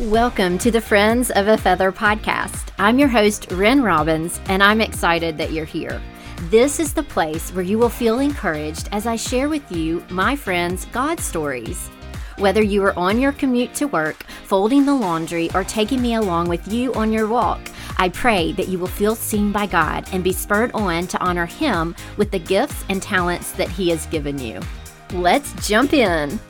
Welcome to the Friends of a Feather podcast. I'm your host, Ren Robbins, and I'm excited that you're here. This is the place where you will feel encouraged as I share with you my friends' God stories. Whether you are on your commute to work, folding the laundry, or taking me along with you on your walk, I pray that you will feel seen by God and be spurred on to honor Him with the gifts and talents that He has given you. Let's jump in.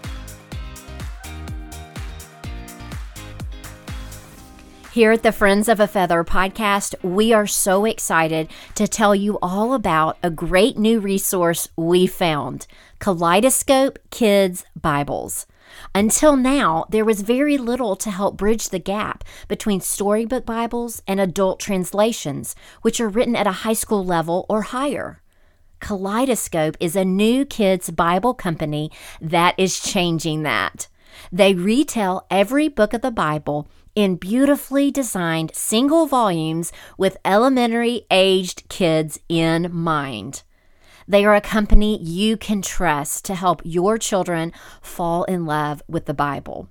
Here at the Friends of a Feather podcast, we are so excited to tell you all about a great new resource we found Kaleidoscope Kids Bibles. Until now, there was very little to help bridge the gap between storybook Bibles and adult translations, which are written at a high school level or higher. Kaleidoscope is a new kids Bible company that is changing that. They retail every book of the Bible in beautifully designed single volumes with elementary aged kids in mind. They are a company you can trust to help your children fall in love with the Bible.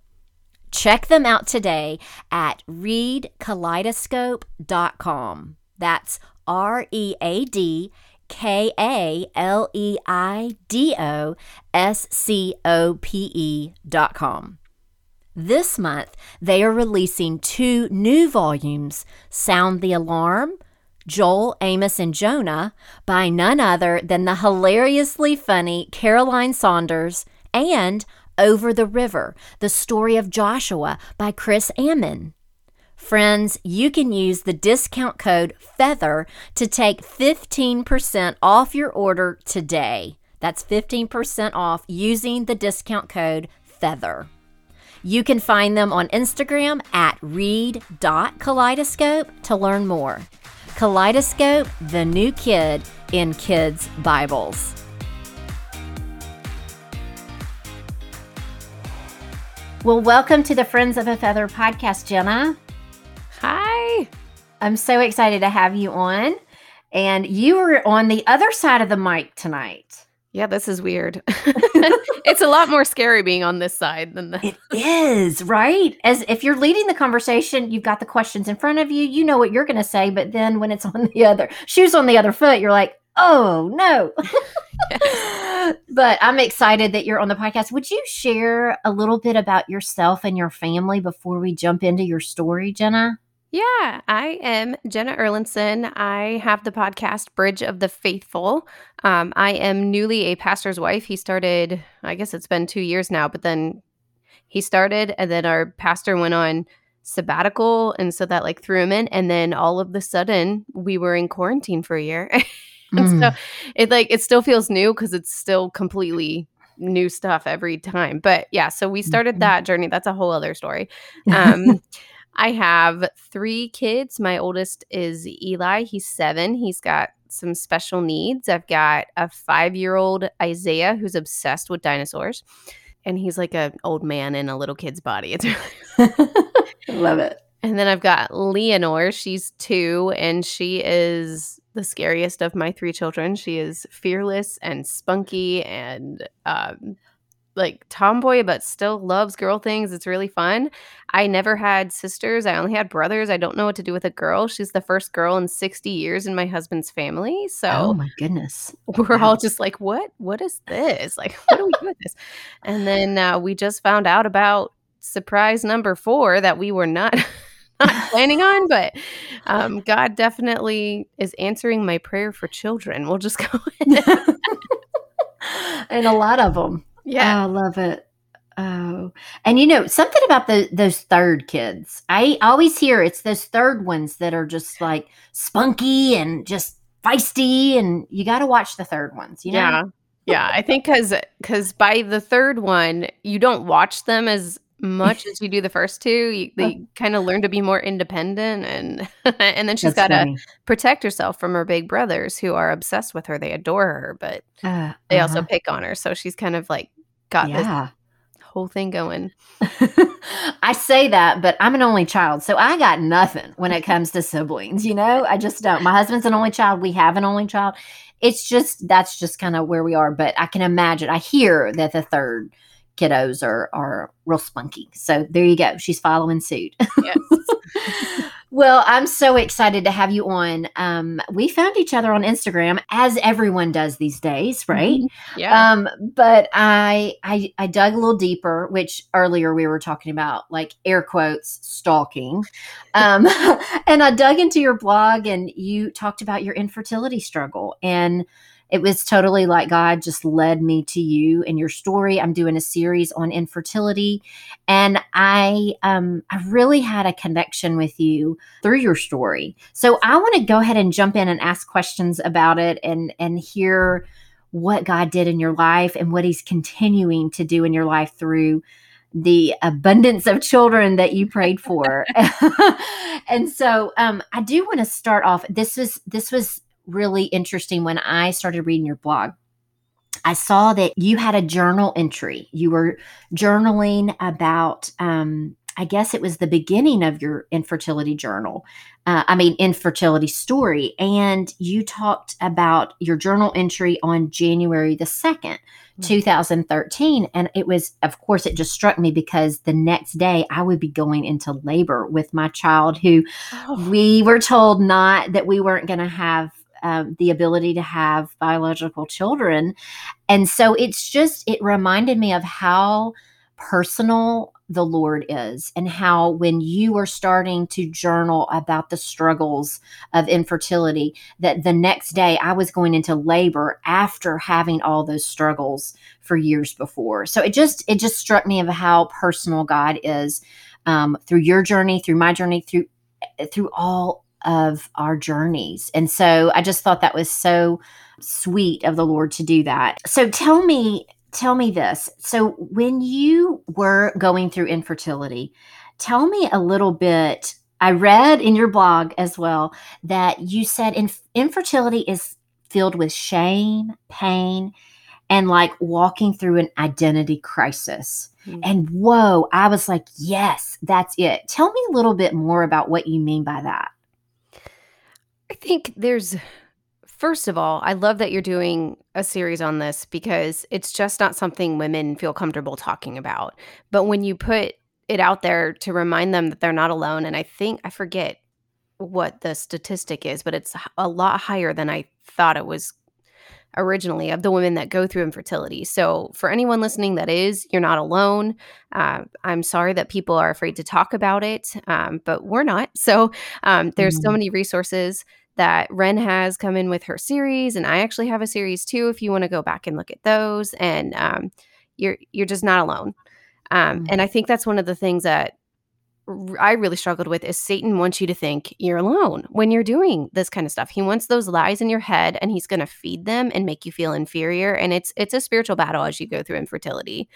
Check them out today at readkaleidoscope.com. That's R E A D K A L E I D O S C O P E dot com. This month, they are releasing two new volumes Sound the Alarm, Joel, Amos, and Jonah, by none other than the hilariously funny Caroline Saunders, and Over the River, the story of Joshua by Chris Ammon. Friends, you can use the discount code FEATHER to take 15% off your order today. That's 15% off using the discount code FEATHER. You can find them on Instagram at read.kaleidoscope to learn more. Kaleidoscope, the new kid in kids' Bibles. Well, welcome to the Friends of a Feather podcast, Jenna. Hi. I'm so excited to have you on. And you were on the other side of the mic tonight. Yeah, this is weird. it's a lot more scary being on this side than the It is, right? As if you're leading the conversation, you've got the questions in front of you, you know what you're going to say, but then when it's on the other shoes on the other foot, you're like, "Oh, no." but I'm excited that you're on the podcast. Would you share a little bit about yourself and your family before we jump into your story, Jenna? Yeah, I am Jenna Erlinson. I have the podcast Bridge of the Faithful. Um, I am newly a pastor's wife. He started, I guess it's been two years now, but then he started, and then our pastor went on sabbatical, and so that like threw him in. And then all of the sudden, we were in quarantine for a year, and Mm. so it like it still feels new because it's still completely new stuff every time. But yeah, so we started Mhm. that journey. That's a whole other story. Um, I have three kids. My oldest is Eli. He's seven. He's got some special needs. I've got a five year old Isaiah who's obsessed with dinosaurs. And he's like an old man in a little kid's body. It's Love it. and then I've got Leonore. She's two, and she is the scariest of my three children. She is fearless and spunky and um, like tomboy, but still loves girl things. It's really fun. I never had sisters. I only had brothers. I don't know what to do with a girl. She's the first girl in 60 years in my husband's family. So Oh my goodness. we're wow. all just like, what? What is this? Like, what do we do with this? And then uh, we just found out about surprise number four that we were not. Not planning on, but um, God definitely is answering my prayer for children. We'll just go. and a lot of them. Yeah, Oh, I love it. Oh, and you know something about the those third kids. I always hear it's those third ones that are just like spunky and just feisty, and you got to watch the third ones. You know, Yeah. Yeah. I think because because by the third one, you don't watch them as much as you do the first two. You, they kind of learn to be more independent, and and then she's got to protect herself from her big brothers who are obsessed with her. They adore her, but Uh, they also uh-huh. pick on her. So she's kind of like got this yeah. whole thing going. I say that, but I'm an only child, so I got nothing when it comes to siblings. You know, I just don't. My husband's an only child. We have an only child. It's just that's just kind of where we are. But I can imagine. I hear that the third kiddos are are real spunky. So there you go. She's following suit. Yes. well, I'm so excited to have you on. Um, we found each other on Instagram, as everyone does these days, right? Mm-hmm. Yeah. Um, but I, I I dug a little deeper, which earlier we were talking about, like air quotes stalking. Um, and I dug into your blog, and you talked about your infertility struggle and it was totally like God just led me to you and your story. I'm doing a series on infertility, and I um, I really had a connection with you through your story. So I want to go ahead and jump in and ask questions about it and and hear what God did in your life and what He's continuing to do in your life through the abundance of children that you prayed for. and so um, I do want to start off. This was this was really interesting when I started reading your blog. I saw that you had a journal entry. You were journaling about, um, I guess it was the beginning of your infertility journal. Uh, I mean, infertility story. And you talked about your journal entry on January the 2nd, mm-hmm. 2013. And it was, of course, it just struck me because the next day I would be going into labor with my child who oh. we were told not that we weren't going to have um, the ability to have biological children. And so it's just, it reminded me of how personal the Lord is and how when you are starting to journal about the struggles of infertility, that the next day I was going into labor after having all those struggles for years before. So it just, it just struck me of how personal God is um, through your journey, through my journey, through through all of our journeys. And so I just thought that was so sweet of the Lord to do that. So tell me, tell me this. So when you were going through infertility, tell me a little bit. I read in your blog as well that you said inf- infertility is filled with shame, pain, and like walking through an identity crisis. Mm-hmm. And whoa, I was like, yes, that's it. Tell me a little bit more about what you mean by that. I think there's First of all, I love that you're doing a series on this because it's just not something women feel comfortable talking about. But when you put it out there to remind them that they're not alone, and I think I forget what the statistic is, but it's a lot higher than I thought it was originally of the women that go through infertility. So, for anyone listening that is, you're not alone. Uh, I'm sorry that people are afraid to talk about it, um, but we're not. So, um, there's mm-hmm. so many resources that Ren has come in with her series, and I actually have a series too. If you want to go back and look at those, and um, you're you're just not alone. Um, mm-hmm. And I think that's one of the things that I really struggled with is Satan wants you to think you're alone when you're doing this kind of stuff. He wants those lies in your head and he's going to feed them and make you feel inferior and it's it's a spiritual battle as you go through infertility.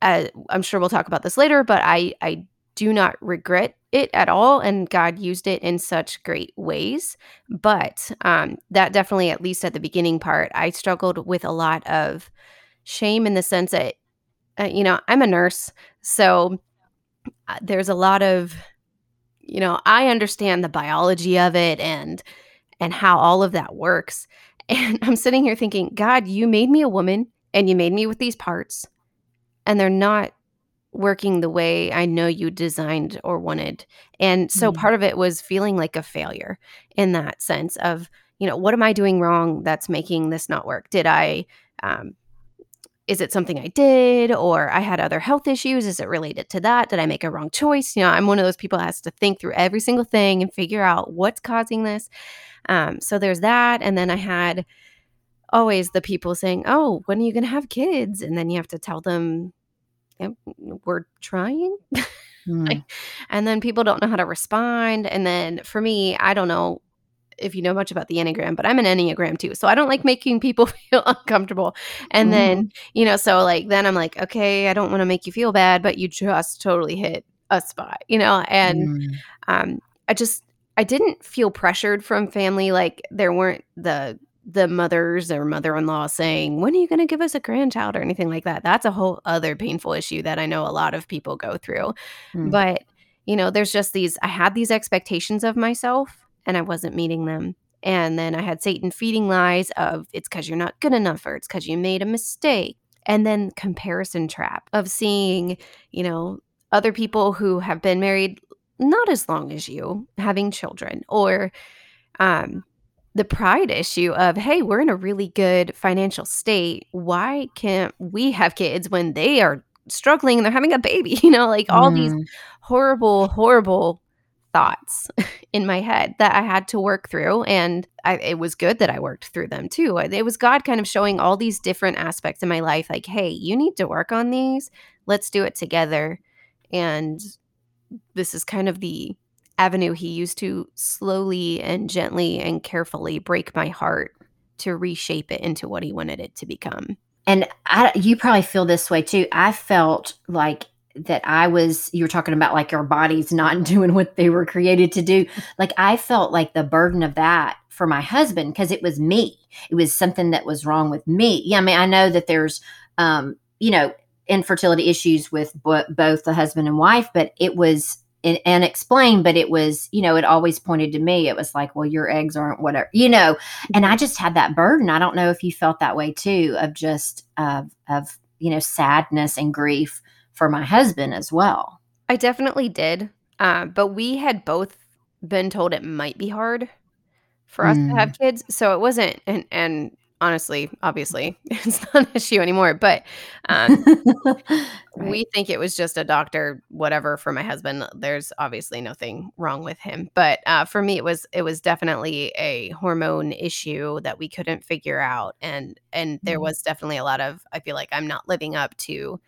Uh, I'm sure we'll talk about this later, but I I do not regret it at all and God used it in such great ways. But um, that definitely at least at the beginning part, I struggled with a lot of shame in the sense that uh, you know, I'm a nurse, so there's a lot of you know i understand the biology of it and and how all of that works. And i'm sitting here thinking god you made me a woman and you made me with these parts and they're not working the way i know you designed or wanted. And so mm-hmm. part of it was feeling like a failure in that sense of you know what am i doing wrong that's making this not work? Did i um, is it something I did or I had other health issues? Is it related to that? Did I make a wrong choice? You know, I'm one of those people that has to think through every single thing and figure out what's causing this. Um, so there's that. And then I had always the people saying, Oh, when are you going to have kids? And then you have to tell them, We're trying. Mm. and then people don't know how to respond. And then for me, I don't know if you know much about the Enneagram, but I'm an Enneagram two. So I don't like making people feel uncomfortable. And mm. then, you know, so like then I'm like, okay, I don't want to make you feel bad, but you just totally hit a spot, you know? And mm. um I just I didn't feel pressured from family like there weren't the the mothers or mother-in-law saying, "When are you going to give us a grandchild?" or anything like that. That's a whole other painful issue that I know a lot of people go through. Mm. But, you know, there's just these I had these expectations of myself and I wasn't meeting them. And then I had Satan feeding lies of it's because you're not good enough or it's because you made a mistake. and then comparison trap of seeing, you know, other people who have been married not as long as you having children or um the pride issue of hey we're in a really good financial state why can't we have kids when they are struggling and they're having a baby you know like all mm. these horrible horrible thoughts in my head that I had to work through. And I, it was good that I worked through them too. It was God kind of showing all these different aspects in my life like, hey, you need to work on these. Let's do it together. And this is kind of the avenue he used to slowly and gently and carefully break my heart to reshape it into what he wanted it to become. And I, you probably feel this way too. I felt like that I was, you were talking about like our bodies not doing what they were created to do. Like I felt like the burden of that for my husband because it was me. It was something that was wrong with me. Yeah, I mean, I know that there's, um, you know, infertility issues with bo- both the husband and wife, but it was and explained, but it was, you know, it always pointed to me. It was like, well, your eggs aren't whatever, you know, and I just had that burden. I don't know if you felt that way too, of just of of you know sadness and grief for my husband as well. I definitely did. Uh, but we had both been told it might be hard for us mm. to have mm. kids. So it wasn't, and, and honestly, obviously, it's not an issue anymore. But um, right. we think it was just a doctor, whatever, for my husband. There's obviously nothing wrong with him. But uh, for me, it was it was definitely a hormone issue that we couldn't figure out, and and there mm. was definitely a lot of I feel like I'm not living up to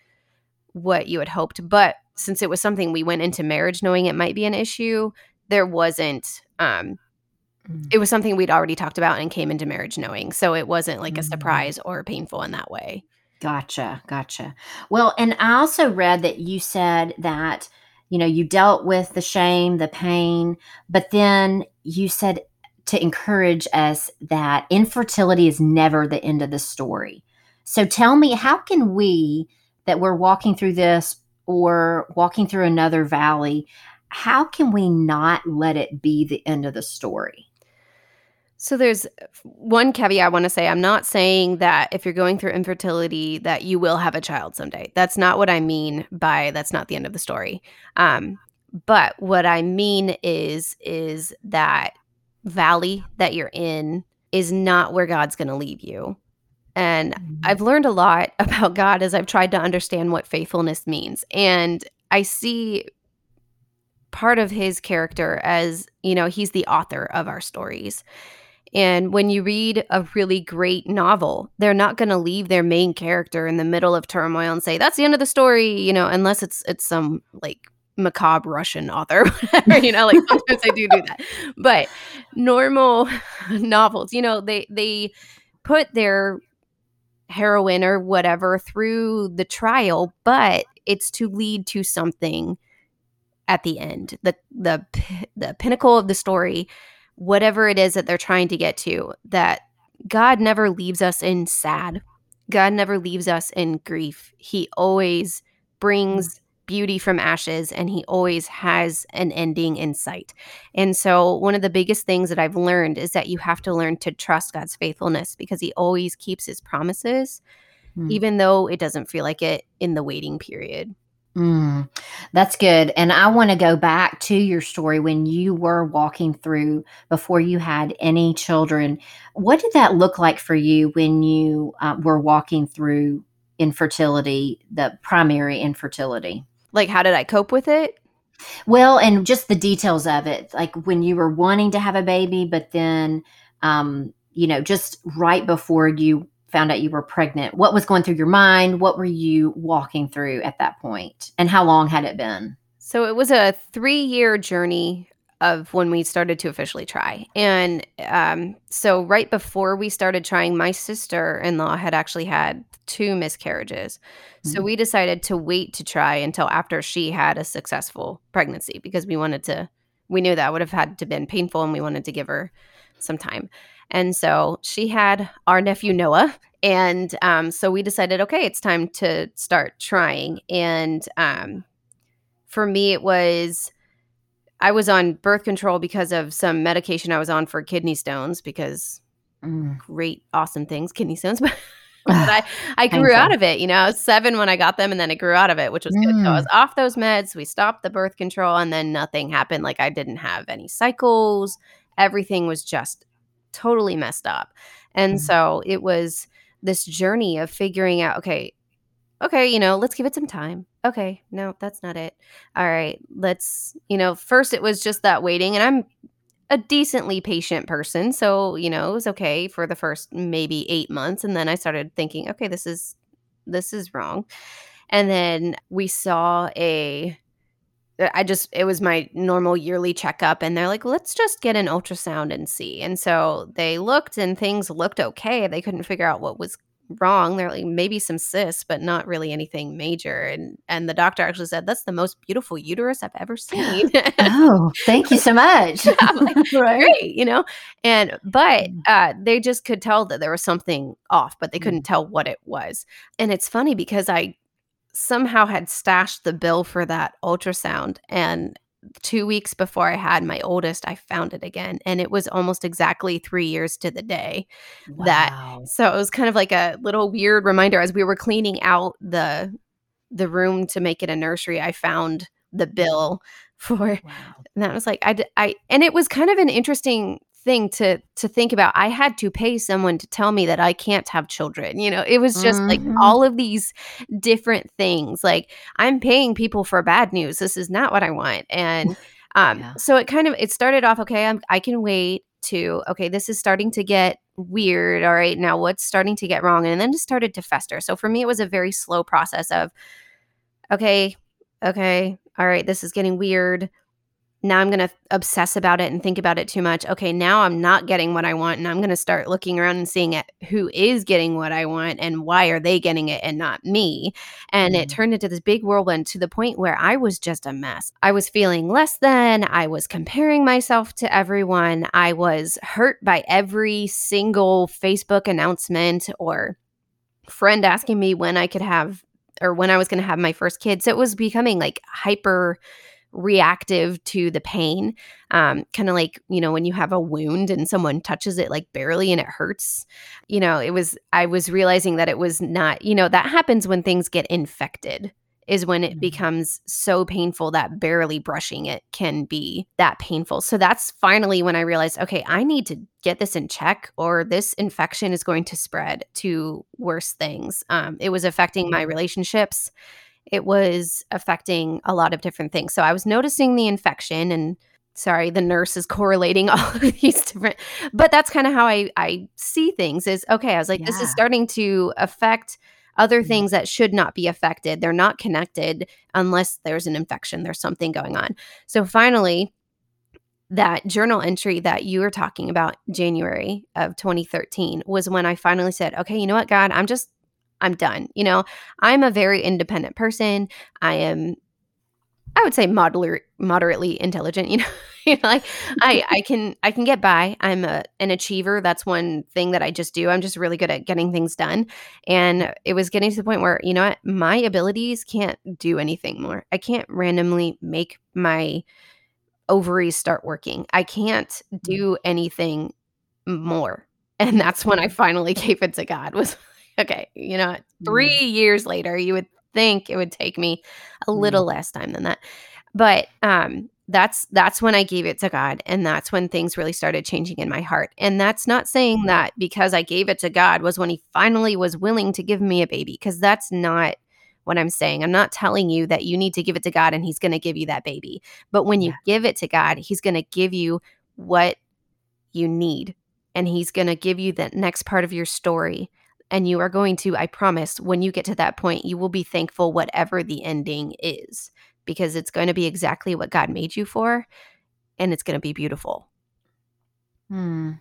what you had hoped. But since it was something we went into marriage knowing it might be an issue, there wasn't um mm. it was something we'd already talked about and came into marriage knowing. So it wasn't like mm. a surprise or painful in that way. Gotcha. Gotcha. Well, and I also read that you said that, you know, you dealt with the shame, the pain, but then you said to encourage us that infertility is never the end of the story. So tell me, how can we that we're walking through this or walking through another valley, how can we not let it be the end of the story? So there's one caveat I want to say. I'm not saying that if you're going through infertility that you will have a child someday. That's not what I mean by that's not the end of the story. Um, but what I mean is is that valley that you're in is not where God's going to leave you. And mm-hmm. I've learned a lot about God as I've tried to understand what faithfulness means. And I see part of his character as, you know, he's the author of our stories. And when you read a really great novel, they're not going to leave their main character in the middle of turmoil and say, that's the end of the story, you know, unless it's it's some like macabre Russian author, you know, like sometimes I do do that. But normal novels, you know, they they put their heroine or whatever through the trial, but it's to lead to something at the end. The the the pinnacle of the story, whatever it is that they're trying to get to, that God never leaves us in sad. God never leaves us in grief. He always brings beauty from ashes and he always has an ending in sight. And so one of the biggest things that I've learned is that you have to learn to trust God's faithfulness because he always keeps his promises mm. even though it doesn't feel like it in the waiting period. Mm, that's good. And I want to go back to your story when you were walking through before you had any children. What did that look like for you when you uh, were walking through infertility, the primary infertility? Like, how did I cope with it? Well, and just the details of it, like when you were wanting to have a baby, but then, um, you know, just right before you found out you were pregnant, what was going through your mind? What were you walking through at that point? And how long had it been? So it was a three year journey of when we started to officially try. And um, so, right before we started trying, my sister in law had actually had two miscarriages. Mm-hmm. So, we decided to wait to try until after she had a successful pregnancy because we wanted to, we knew that would have had to been painful and we wanted to give her some time. And so she had our nephew Noah. And um, so we decided, okay, it's time to start trying. And um, for me, it was I was on birth control because of some medication I was on for kidney stones because mm. great, awesome things, kidney stones. but I, I grew Painful. out of it. You know, I was seven when I got them, and then I grew out of it, which was good. So I Mm. was off those meds. We stopped the birth control, and then nothing happened. Like I didn't have any cycles. Everything was just totally messed up. And Mm. so it was this journey of figuring out, okay, okay, you know, let's give it some time. Okay, no, that's not it. All right, let's, you know, first it was just that waiting, and I'm a decently patient person. So, you know, it was okay for the first maybe eight months. And then I started thinking, okay, this is this is wrong. And then we saw a uh, I just it was my normal yearly checkup and they're like, let's just get an ultrasound and see. And so they looked and things looked okay. They couldn't figure out what was wrong. They're like maybe some cysts, but not really anything major. And and the doctor actually said, That's the most beautiful uterus I've ever seen. Oh, thank you so much. Like, right. great, you know? And but Mm. uh they just could tell that there was something off, but they Mm. couldn't tell what it was. And it's funny because I somehow had stashed the bill for that ultrasound and 2 weeks before I had my oldest, I found it again and it was almost exactly 3 years to the day. That- So it was kind of like a little weird reminder as we were cleaning out the the room to make it a nursery, I found the mm-hmm. bill for Wow. and that was like I, I and it was kind of an interesting thing to to think about. I had to pay someone to tell me that i can't have children you know? It was just like Mhm. all of these different things like i'm paying people for bad news. This is not what i want. And um Yeah. so it kind of it started off okay I'm, i can wait to okay this is starting to get weird. All right now what's starting to get wrong? And then it started to fester. So for me it was a very slow process of okay okay all right this is getting weird now i'm going to obsess about it and think about it too much. Okay now i'm not getting what i want and i'm going to start looking around and seeing it who is getting what i want and why are they getting it and not me. And it Mm. turned into this big whirlwind to the point where i was just a mess. I was feeling less than i was comparing myself to everyone i was hurt by every single facebook announcement or friend asking me when i could have or when i was going to have my first kid. So it was becoming like hyper reactive to the pain um kind of like you know when you have a wound and someone touches it like barely and it hurts you know it was i was realizing that it was not you know that happens when things get infected is when it Mhm. becomes so painful that barely brushing it can be that painful. So that's finally when I realized, okay, I need to get this in check or this infection is going to spread to worse things. Um, it was affecting my relationships. It was affecting a lot of different things. So I was noticing the infection and sorry, the nurse is correlating all of these different, but that's kind of how I, I see things is okay. I was like, this is starting to affect other Mhm. things that should not be affected. They're not connected unless there's an infection, there's something going on. So finally, that journal entry that you were talking about, January of 2013, was when I finally said, okay, you know what, God, I'm just, I'm done. You know, I'm a very independent person. I am, I would say moderate, moderately intelligent, you know, you know, like I, I can, I can get by. I'm a, an achiever. That's one thing that I just do. I'm just really good at getting things done. And it was getting to the point where, you know what, my abilities can't do anything more. I can't randomly make my ovaries start working. I can't mm. do anything more. And that's when I finally gave it to God. Was okay, you know, what, 3 years later, you would think it would take me a Mm. little less time than that. But um that's that's when I gave it to God and that's when things really started changing in my heart. And that's not saying that because I gave it to God was when he finally was willing to give me a baby because that's not what I'm saying. I'm not telling you that you need to give it to God and he's going to give you that baby. But when you Yeah. give it to God, he's going to give you what you need and he's going to give you the next part of your story. And you are going to, I promise, when you get to that point, you will be thankful whatever the ending is because it's going to be exactly what God made you for and it's going to be beautiful. Hmm.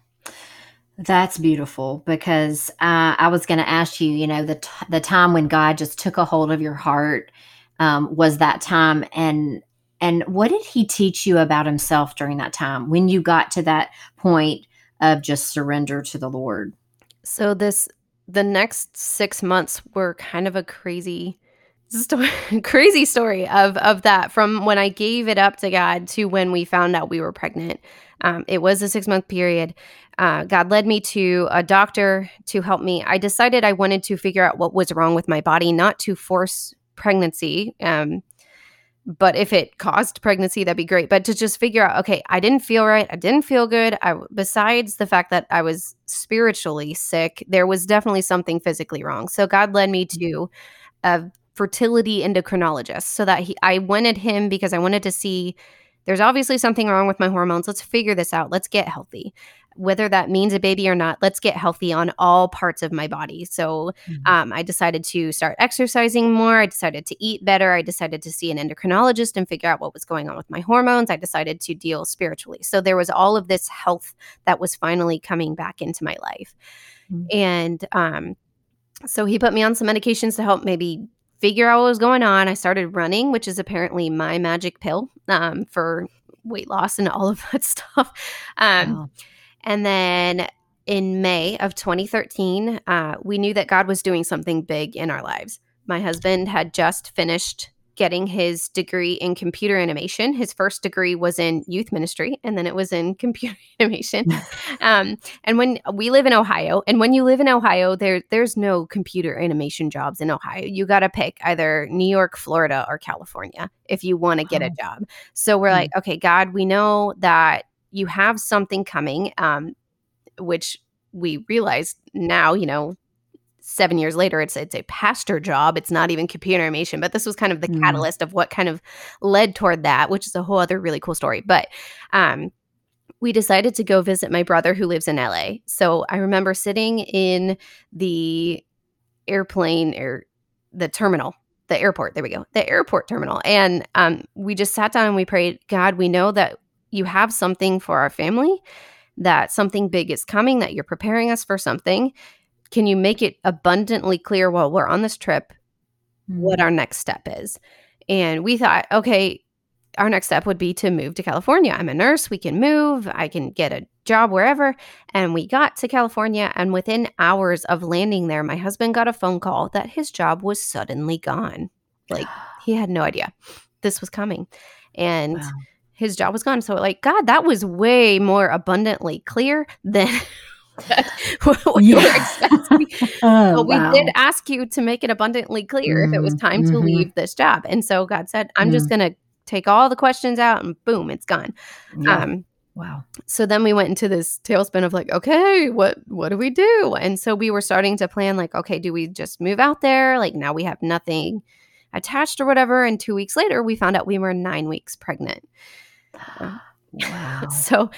That's beautiful because uh, I was going to ask you, you know, the t- the time when God just took a hold of your heart um, was that time, and and what did He teach you about Himself during that time when you got to that point of just surrender to the Lord? So this the next 6 months were kind of a crazy story, crazy story of of that from when I gave it up to God to when we found out we were pregnant. Um, it was a six month period. Uh, God led me to a doctor to help me. I decided I wanted to figure out what was wrong with my body, not to force pregnancy. Um, but if it caused pregnancy, that'd be great. But to just figure out, okay, I didn't feel right. I didn't feel good. I, besides the fact that I was spiritually sick, there was definitely something physically wrong. So God led me to mm-hmm. a fertility endocrinologist so that he, I wanted him because I wanted to see there's obviously something wrong with my hormones. Let's figure this out. Let's get healthy whether that means a baby or not, let's get healthy on all parts of my body. So mm-hmm. um, I decided to start exercising more. I decided to eat better. I decided to see an endocrinologist and figure out what was going on with my hormones. I decided to deal spiritually. So there was all of this health that was finally coming back into my life. Mm-hmm. And um, so he put me on some medications to help maybe figure out what was going on. I started running, which is apparently my magic pill um, for weight loss and all of that stuff. Um, wow. And then in May of 2013, uh, we knew that God was doing something big in our lives. My husband had just finished getting his degree in computer animation. His first degree was in youth ministry, and then it was in computer animation. um, and when we live in Ohio, and when you live in Ohio, there there's no computer animation jobs in Ohio. You got to pick either New York, Florida, or California if you want to get a job. So we're mm-hmm. like, okay, God, we know that you have something coming, um, which we realize now, you know, seven years later, it's it's a pastor job. It's not even computer animation, but this was kind of the mm. catalyst of what kind of led toward that, which is a whole other really cool story. But um, we decided to go visit my brother who lives in LA. So I remember sitting in the airplane or the terminal the airport. There we go. The airport terminal. And um, we just sat down and we prayed, God, we know that you have something for our family, that something big is coming, that you're preparing us for something. Can you make it abundantly clear while we're on this trip what mm. our next step is? And we thought, okay, our next step would be to move to California. I'm a nurse. We can move. I can get a job wherever. And we got to California. And within hours of landing there, my husband got a phone call that his job was suddenly gone. Like he had no idea this was coming. And wow his job was gone. So like, God, that was way more abundantly clear than what you were expecting. oh, but we wow. did ask you to make it abundantly clear mm-hmm. if it was mm-hmm. time mm-hmm. to leave this job. And so God said, I'm mm-hmm. just gonna take all the questions out and boom, it's gone. Yeah. Um Wow. So then we went into this tailspin of like, okay, what what do we do? And so we were starting to plan like, okay, do we just move out there? Like now we have nothing attached or whatever. And two weeks later, we found out we were nine weeks pregnant. Wow. so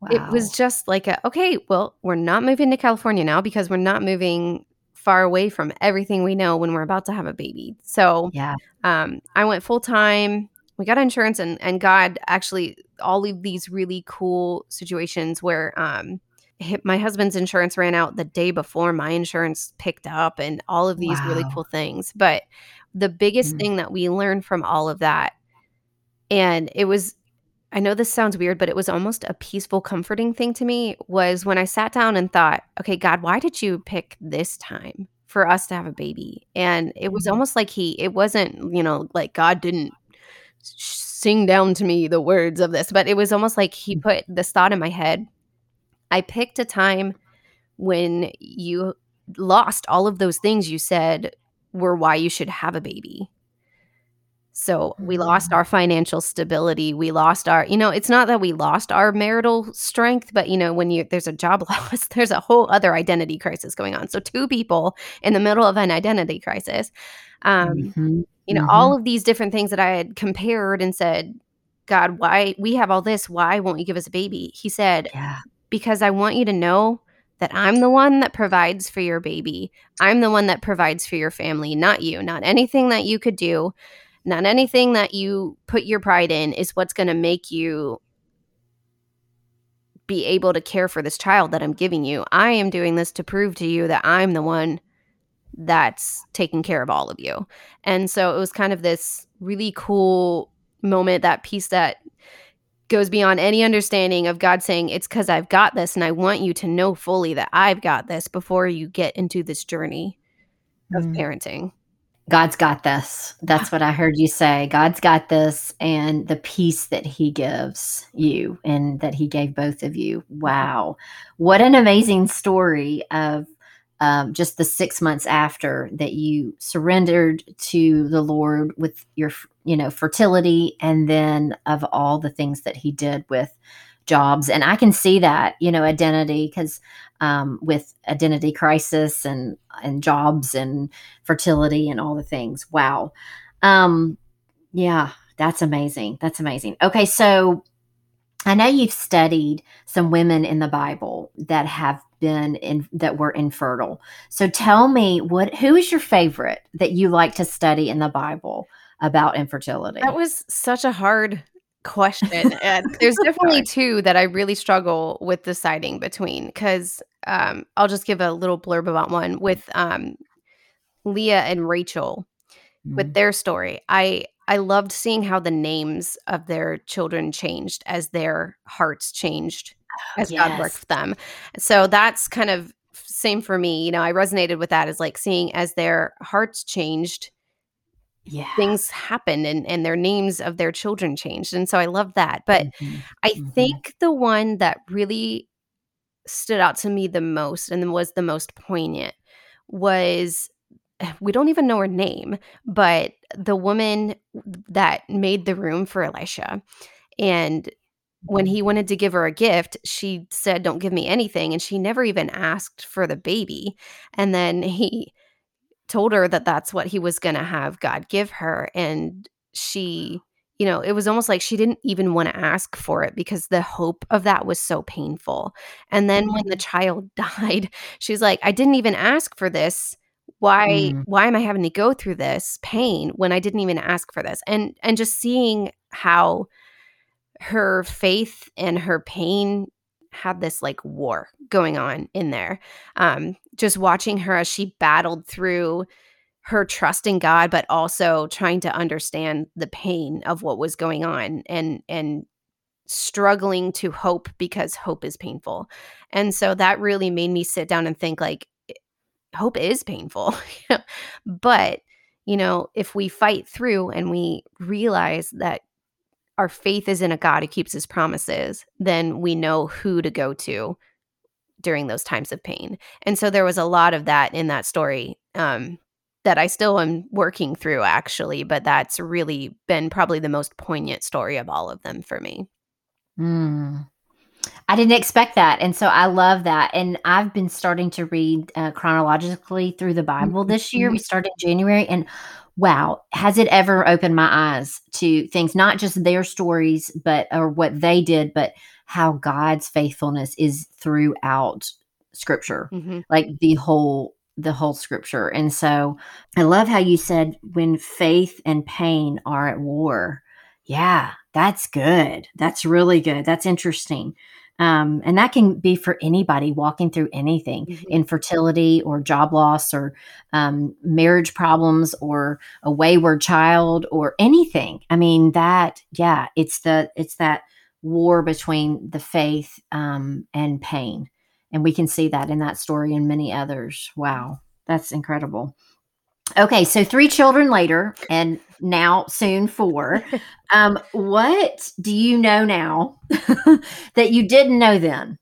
wow. it was just like, a, okay, well, we're not moving to California now because we're not moving far away from everything we know when we're about to have a baby. So yeah, um, I went full time. We got insurance, and and God actually all of these really cool situations where um, my husband's insurance ran out the day before my insurance picked up, and all of these wow. really cool things. But the biggest mm. thing that we learned from all of that, and it was I know this sounds weird, but it was almost a peaceful, comforting thing to me was when I sat down and thought, okay, God, why did you pick this time for us to have a baby? And it was mm-hmm. almost like he, it wasn't, you know, like God didn't sing down to me the words of this, but it was almost like he mm. put this thought in my head. I picked a time when you lost all of those things you said were why you should have a baby. So we lost mm. our financial stability. We lost our, you know, it's not that we lost our marital strength, but you know, when you there's a job loss, there's a whole other identity crisis going on. So two people in the middle of an identity crisis. Um, mm-hmm. you know, mm-hmm. all of these different things that I had compared and said, God, why we have all this? Why won't you give us a baby? He said, yeah. because I want you to know that I'm the one that provides for your baby. I'm the one that provides for your family, not you, not anything that you could do. Not anything that you put your pride in is what's going to make you be able to care for this child that I'm giving you. I am doing this to prove to you that I'm the one that's taking care of all of you. And so it was kind of this really cool moment, that piece that goes beyond any understanding of God saying, It's because I've got this, and I want you to know fully that I've got this before you get into this journey of mm. parenting. God's got this. That's what I heard you say. God's got this and the peace that he gives you and that he gave both of you. Wow. What an amazing story of um, just the six months after that you surrendered to the Lord with your, you know, fertility and then of all the things that he did with jobs. And I can see that, you know, identity because um, with identity crisis and and jobs and fertility and all the things. Wow. Um, yeah, that's amazing. That's amazing. Okay, so I know you've studied some women in the Bible that have been in that were infertile. So tell me what who is your favorite that you like to study in the Bible about infertility? That was such a hard question. And there's definitely two that I really struggle with deciding between because um, I'll just give a little blurb about one with um, Leah and Rachel mm-hmm. with their story. I I loved seeing how the names of their children changed as their hearts changed as yes. God worked with them. So that's kind of same for me. You know, I resonated with that as like seeing as their hearts changed, yeah. things happened and, and their names of their children changed. And so I love that. But mm-hmm. I mm-hmm. think the one that really stood out to me the most and was the most poignant was we don't even know her name, but the woman that made the room for Elisha. And when he wanted to give her a gift, she said, Don't give me anything. And she never even asked for the baby. And then he told her that that's what he was going to have God give her. And she, you know, it was almost like she didn't even want to ask for it because the hope of that was so painful. And then when the mm. child died, she's like, I didn't even ask for this. Why mm. why am I having to go through this pain when I didn't even ask for this? And and just seeing how her faith and her pain had this like war going on in there. Um, just watching her as she battled through her trusting God, but also trying to understand the pain of what was going on and and struggling to hope because hope is painful. And so that really made me sit down and think like hope is painful. but, you know, if we fight through and we realize that our faith is in a God who keeps his promises, then we know who to go to during those times of pain. And so there was a lot of that in that story um, that I still am working through, actually, but that's really been probably the most poignant story of all of them for me. Mm. I didn't expect that. And so I love that. And I've been starting to read uh, chronologically through the Bible this year. We mm-hmm. started January. And wow, has it ever opened my eyes to things, not just their stories, but or what they did, but how God's faithfulness is throughout scripture, mm-hmm. like the whole the whole scripture. And so I love how you said when faith and pain are at war. Yeah, that's good. That's really good. That's interesting. Um, and that can be for anybody walking through anything mm-hmm. infertility or job loss or um, marriage problems or a wayward child or anything. I mean that yeah it's the it's that war between the faith um, and pain. And we can see that in that story and many others. Wow. That's incredible Okay, so three children later, and now soon four. Um, what do you know now that you didn't know then?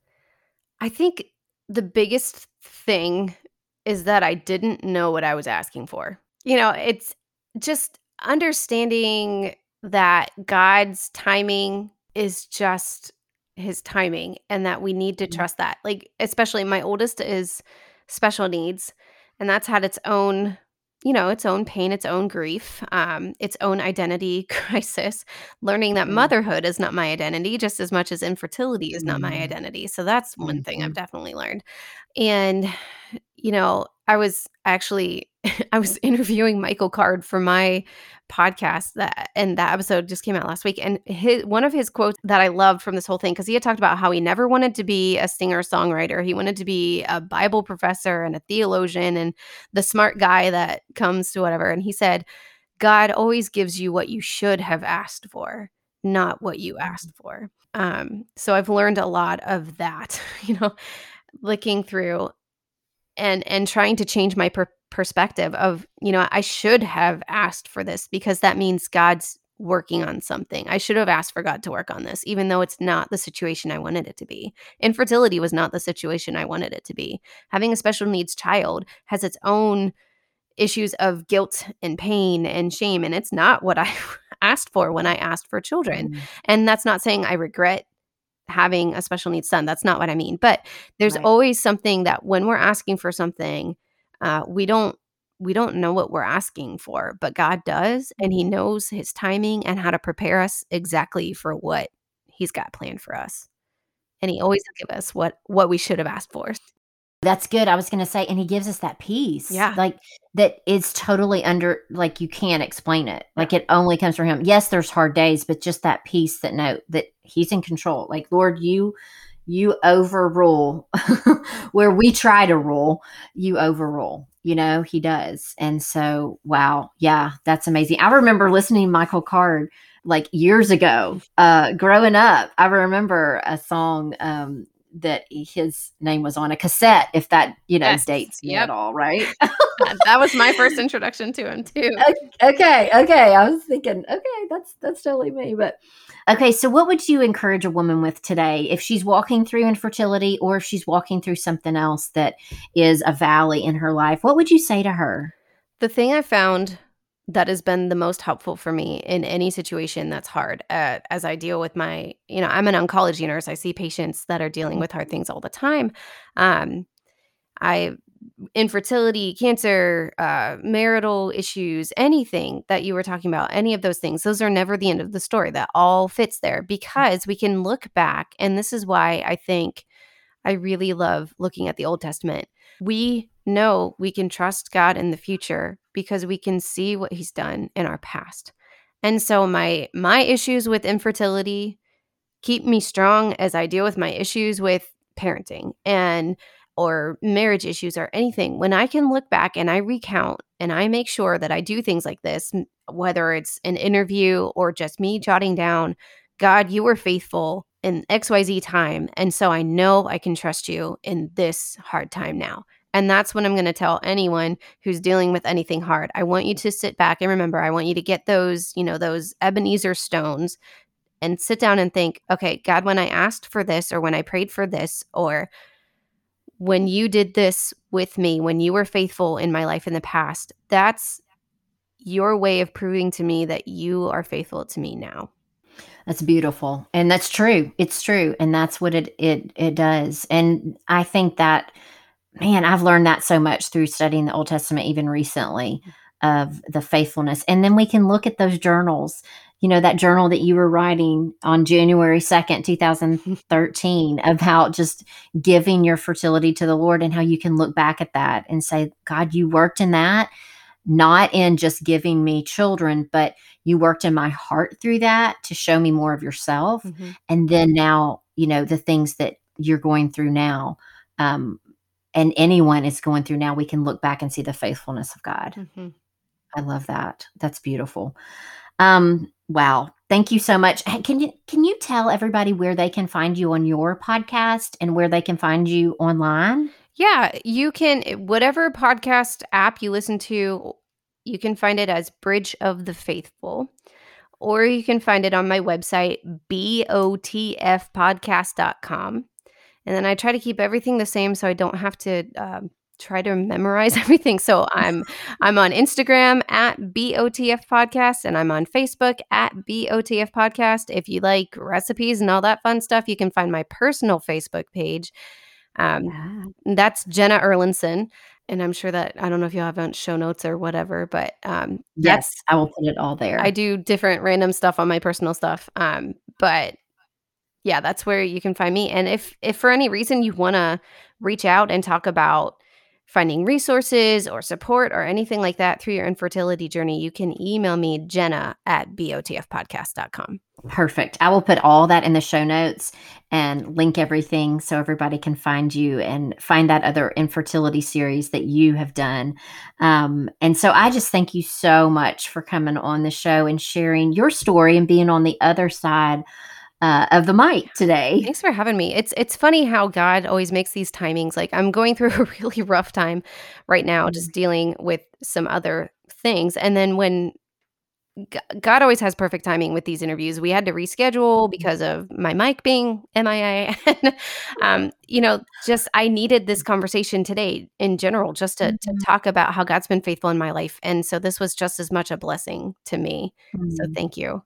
I think the biggest thing is that I didn't know what I was asking for. You know, it's just understanding that God's timing is just his timing and that we need to mm-hmm. trust that. Like, especially my oldest is special needs, and that's had its own you know, its own pain, its own grief, um, its own identity crisis, learning that mm-hmm. motherhood is not my identity just as much as infertility is not my mm-hmm. identity. So that's one thing I've mm-hmm. definitely learned. And, you know, I was actually I was interviewing Michael Card for my podcast that and that episode just came out last week and his one of his quotes that I loved from this whole thing cuz he had talked about how he never wanted to be a singer-songwriter. He wanted to be a bible professor and a theologian and the smart guy that comes to whatever and he said God always gives you what you should have asked for not what you asked for. Um so I've learned a lot of that you know looking through and and trying to change my per- perspective of, you know, I should have asked for this because that means God's working on something. I should have asked for God to work on this, even though it's not the situation I wanted it to be. Infertility was not the situation I wanted it to be. Having a special needs child has its own issues of guilt and pain and shame. And it's not what I asked for when I asked for children. Mm. And that's not saying I regret having a special needs son. That's not what I mean. But there's right. always something that when we're asking for something, uh, we don't we don't know what we're asking for, but God does, and He knows His timing and how to prepare us exactly for what He's got planned for us. And He always give us what what we should have asked for. That's good. I was going to say, and he gives us that peace. Yeah. Like that is totally under, like you can't explain it. Like it only comes from him. Yes, there's hard days, but just that peace that know that he's in control. Like, Lord, you, you overrule where we try to rule, you overrule. You know, he does. And so, wow. Yeah, that's amazing. I remember listening to Michael Card like years ago, uh, growing up. I remember a song, um, that his name was on a cassette, if that, you know, yes. dates me yep. at all, right? that was my first introduction to him too. Okay, okay. I was thinking, okay, that's that's totally me. But okay, so what would you encourage a woman with today if she's walking through infertility or if she's walking through something else that is a valley in her life? What would you say to her? The thing I found that has been the most helpful for me in any situation that's hard uh, as I deal with my, you know, I'm an oncology nurse. I see patients that are dealing with hard things all the time. Um, I, infertility, cancer, uh, marital issues, anything that you were talking about, any of those things, those are never the end of the story. That all fits there because we can look back. And this is why I think I really love looking at the Old Testament. We know we can trust God in the future because we can see what he's done in our past. And so my my issues with infertility keep me strong as I deal with my issues with parenting and or marriage issues or anything. When I can look back and I recount and I make sure that I do things like this, whether it's an interview or just me jotting down, God, you were faithful in XYZ time. And so I know I can trust you in this hard time now. And that's what I'm going to tell anyone who's dealing with anything hard. I want you to sit back and remember, I want you to get those, you know, those Ebenezer stones and sit down and think, okay, God, when I asked for this or when I prayed for this or when you did this with me, when you were faithful in my life in the past, that's your way of proving to me that you are faithful to me now. That's beautiful. And that's true. It's true. And that's what it it it does. And I think that man, I've learned that so much through studying the Old Testament, even recently, of the faithfulness. And then we can look at those journals, you know, that journal that you were writing on January 2nd, 2013, about just giving your fertility to the Lord and how you can look back at that and say, God, you worked in that, not in just giving me children, but you worked in my heart through that to show me more of yourself. Mm-hmm. And then now, you know, the things that you're going through now. Um, and anyone is going through now, we can look back and see the faithfulness of God. Mm-hmm. I love that. That's beautiful. Um, wow. Thank you so much. Can you can you tell everybody where they can find you on your podcast and where they can find you online? Yeah, you can whatever podcast app you listen to, you can find it as Bridge of the Faithful. Or you can find it on my website, botfpodcast.com. And then I try to keep everything the same so I don't have to um, try to memorize everything. So I'm I'm on Instagram at BOTF Podcast and I'm on Facebook at BOTF Podcast. If you like recipes and all that fun stuff, you can find my personal Facebook page. Um, yeah. That's Jenna Erlinson. And I'm sure that I don't know if you have on show notes or whatever, but um, yes, I will put it all there. I do different random stuff on my personal stuff. Um, but yeah, that's where you can find me. And if if for any reason you want to reach out and talk about finding resources or support or anything like that through your infertility journey, you can email me, Jenna at botfpodcast.com. Perfect. I will put all that in the show notes and link everything so everybody can find you and find that other infertility series that you have done. Um, and so I just thank you so much for coming on the show and sharing your story and being on the other side uh, of the mic today. Thanks for having me. It's it's funny how God always makes these timings. Like I'm going through a really rough time right now, just mm-hmm. dealing with some other things, and then when God always has perfect timing with these interviews. We had to reschedule mm-hmm. because of my mic being MIA. and, um, mm-hmm. you know, just I needed this conversation today in general, just to, to talk about how God's been faithful in my life. And so this was just as much a blessing to me. So thank you.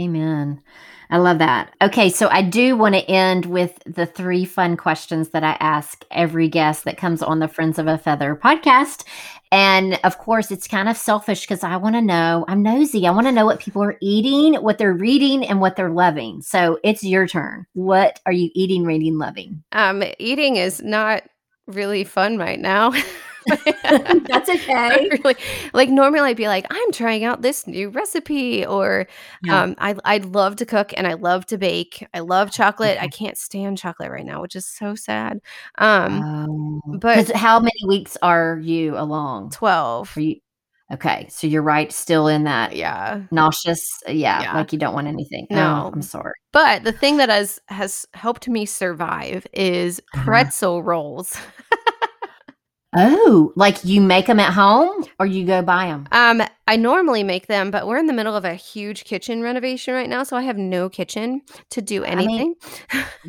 Amen. I love that. Okay, so I do want to end with the three fun questions that I ask every guest that comes on the Friends of a Feather podcast. And of course, it's kind of selfish because I want to know, I'm nosy. I want to know what people are eating, what they're reading, and what they're loving. So it's your turn. What are you eating, reading, loving? Um, eating is not really fun right now. That's okay. really, like normally I'd be like, I'm trying out this new recipe, or Yeah. um, I I love to cook and I love to bake. I love chocolate. I can't stand chocolate right now, which is so sad. Um, Oh, but how many weeks are you along? twelve, Are you okay? So you're right, still in that yeah, nauseous. Yeah, yeah. like you don't want anything. Oh, No. I'm sorry. But the thing that has has helped me survive is Uh-huh. pretzel rolls. Oh, like you make them at home or you go buy them? Um, I normally make them, but we're in the middle of a huge kitchen renovation right now, so I have no kitchen to do I mean, anything.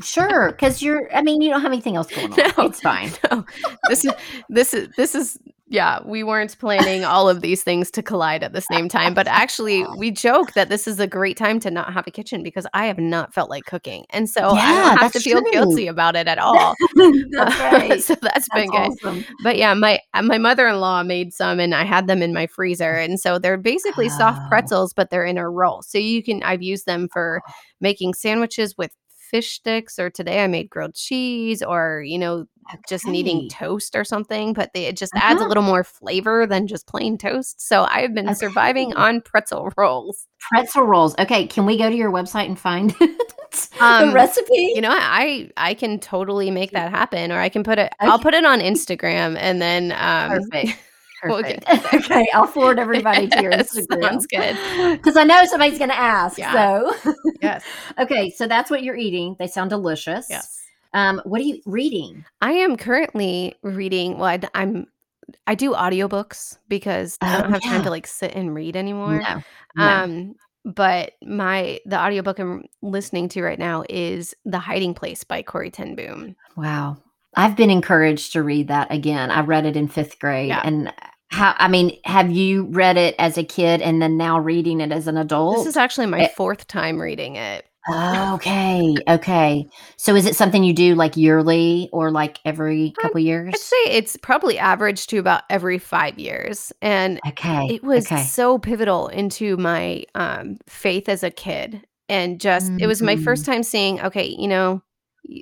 Sure, because you're. I mean, you don't have anything else going on. No. It's fine. no, this is this is this is yeah. We weren't planning all of these things to collide at the same time, but actually, we joke that this is a great time to not have a kitchen because I have not felt like cooking, and so I don't have to feel true. guilty about it at all. That's right. so that's been good. awesome. But yeah, my uh, my mother in law made some, and I had them in my freezer, and so they're basically soft Oh. pretzels, but they're in a roll. So you can I've used them for making sandwiches with fish sticks, or today I made grilled cheese, or you know just needing toast or something. But they, it just adds a Uh-huh. little more flavor than just plain toast. So I've been surviving on pretzel rolls. Pretzel rolls. Okay, can we go to your website and find Um, the recipe? You know. I I can totally make that happen, or I can put it. I'll put it on Instagram, and then um, Perfect. we'll get okay, I'll forward everybody to your Instagram. sounds good. Because I know somebody's going to ask. Yeah. So, Yes. okay, so that's what you're eating. They sound delicious. Yes. Um, what are you reading? I am currently reading. Well, I, am I do audiobooks because I Oh, don't have time to like sit and read anymore. No. no. Um, but my the audiobook I'm listening to right now is The Hiding Place by Corrie ten Boom. Wow. I've been encouraged to read that again. I read it in fifth grade. Yeah. And how, I mean, have you read it as a kid and then now reading it as an adult? This is actually my Eh. fourth time reading it. Okay. Okay. So is it something you do like yearly or like every Um, couple years? I'd say it's probably averaged to about every five years, and Okay. it was okay. so pivotal into my um, faith as a kid and just it was my first time seeing okay you know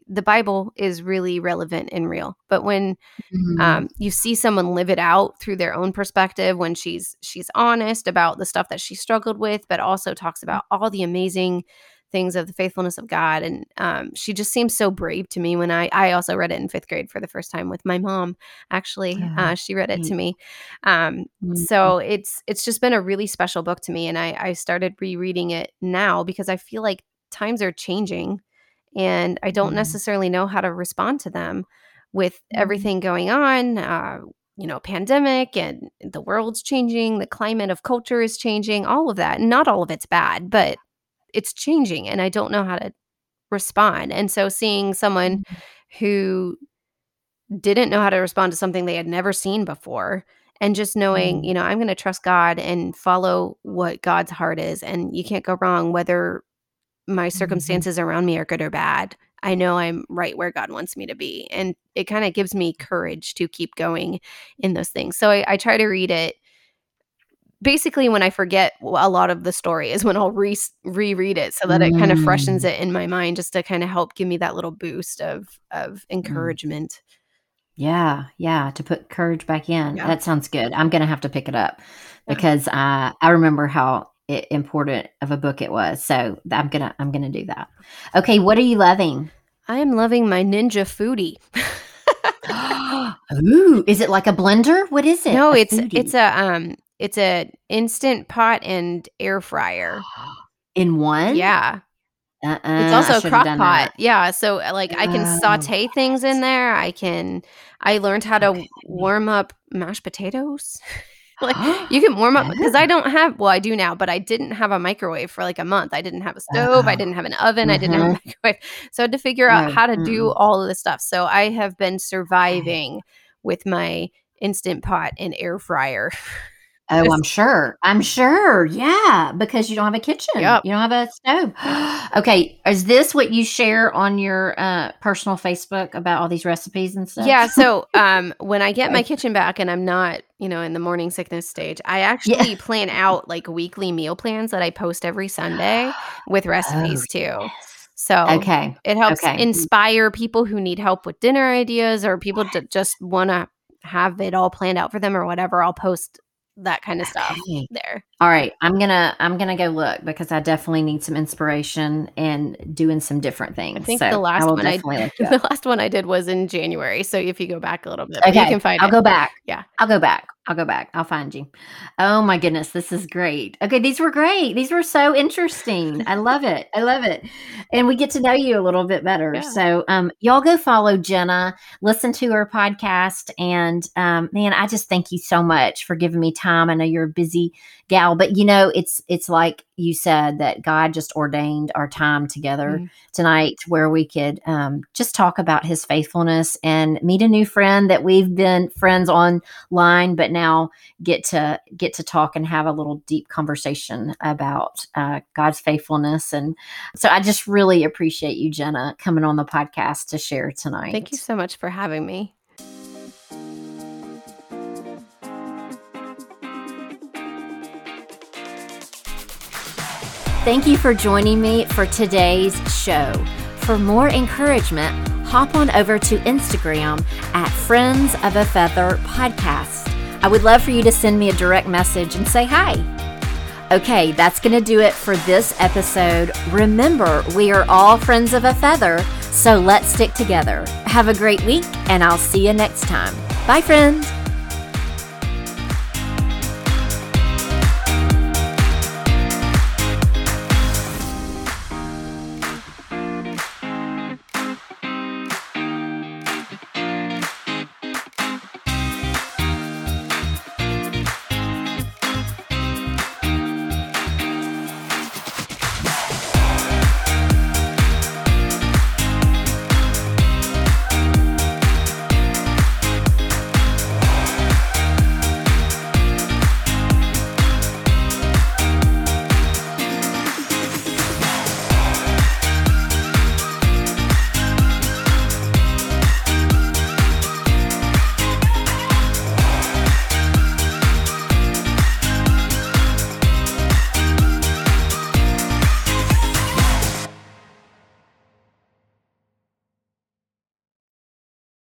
the bible is really relevant and real but when Mhm. um, you see someone live it out through their own perspective when she's she's honest about the stuff that she struggled with but also talks about all the amazing things of the faithfulness of god and um, she just seems so brave to me when i i also read it in fifth grade for the first time with my mom actually uh, she read it to me um, Mhm. so it's it's just been a really special book to me and i i started rereading it now because i feel like times are changing and i don't necessarily know how to respond to them with Mhm. everything going on uh you know pandemic and the world's changing the climate of culture is changing all of that not all of it's bad but it's changing and i don't know how to respond and so seeing someone Mhm. who didn't know how to respond to something they had never seen before and just knowing Mm. you know i'm going to trust god and follow what god's heart is and you can't go wrong whether my Mm-hmm. circumstances around me are good or bad i know i'm right where god wants me to be and it kind of gives me courage to keep going in those things so I, I try to read it basically when i forget a lot of the story is when i'll re- reread it so that it kind of freshens Mm. it in my mind just to kind of help give me that little boost of of encouragement Yeah, yeah, to put courage back in. Yeah. That sounds good. I'm going to have to pick it up Yeah. because uh, I remember how i important of a book it was. So I'm gonna I'm gonna do that. Okay, what are you loving? I am loving my Ninja Foodi. Ooh, is it like a blender? What is it? no, A it's foodie? it's a um it's a instant pot and air fryer. in one. Yeah. Uh-uh, It's also a crock pot. that. Yeah, so uh, like I can Oh, saute things in there. I can I learned how to Okay. warm up mashed potatoes. like you can warm up because I don't have well, I do now, but I didn't have a microwave for like a month. I didn't have a stove, I Oh. didn't have an oven, I didn't have a Mhm. microwave. So I had to figure out Oh, how to do all of this stuff. So I have been surviving with my instant pot and air fryer. Oh, Just- I'm sure. I'm sure. Yeah, because you don't have a kitchen. Yep. You don't have a stove. okay, is this what you share on your uh, personal Facebook about all these recipes and stuff? Yeah, so um when I get my kitchen back and I'm not, you know, in the morning sickness stage, I actually plan out like weekly meal plans that I post every Sunday with recipes too. So Oh, Okay. it helps okay. inspire people who need help with dinner ideas or people that just want to have it all planned out for them or whatever. I'll post that kind of stuff Okay. there. All right, I'm gonna I'm gonna go look because I definitely need some inspiration and doing some different things. I think so the last I one I the last one I did was in January. So if you go back a little bit, Okay, you can find I'll it. go back. Yeah. I'll go back. I'll go back. I'll find you. Oh my goodness, this is great. Okay, these were great. These were so interesting. I love it. I love it. And we get to know you a little bit better. Yeah. So um y'all go follow Jenna, listen to her podcast. And um, man, I just thank you so much for giving me time. I know you're a busy gal, but you know, it's it's like you said that God just ordained our time together Mhm. tonight where we could um, just talk about his faithfulness and meet a new friend that we've been friends online but now get to get to talk and have a little deep conversation about uh, god's faithfulness and so i just really appreciate you jenna coming on the podcast to share tonight Thank you so much for having me. Thank you for joining me for today's show. For more encouragement, hop on over to Instagram at Friends of a Feather Podcast. I would love for you to send me a direct message and say hi. Okay, that's going to do it for this episode. Remember, we are all friends of a feather, so let's stick together. Have a great week, and I'll see you next time. Bye, friends.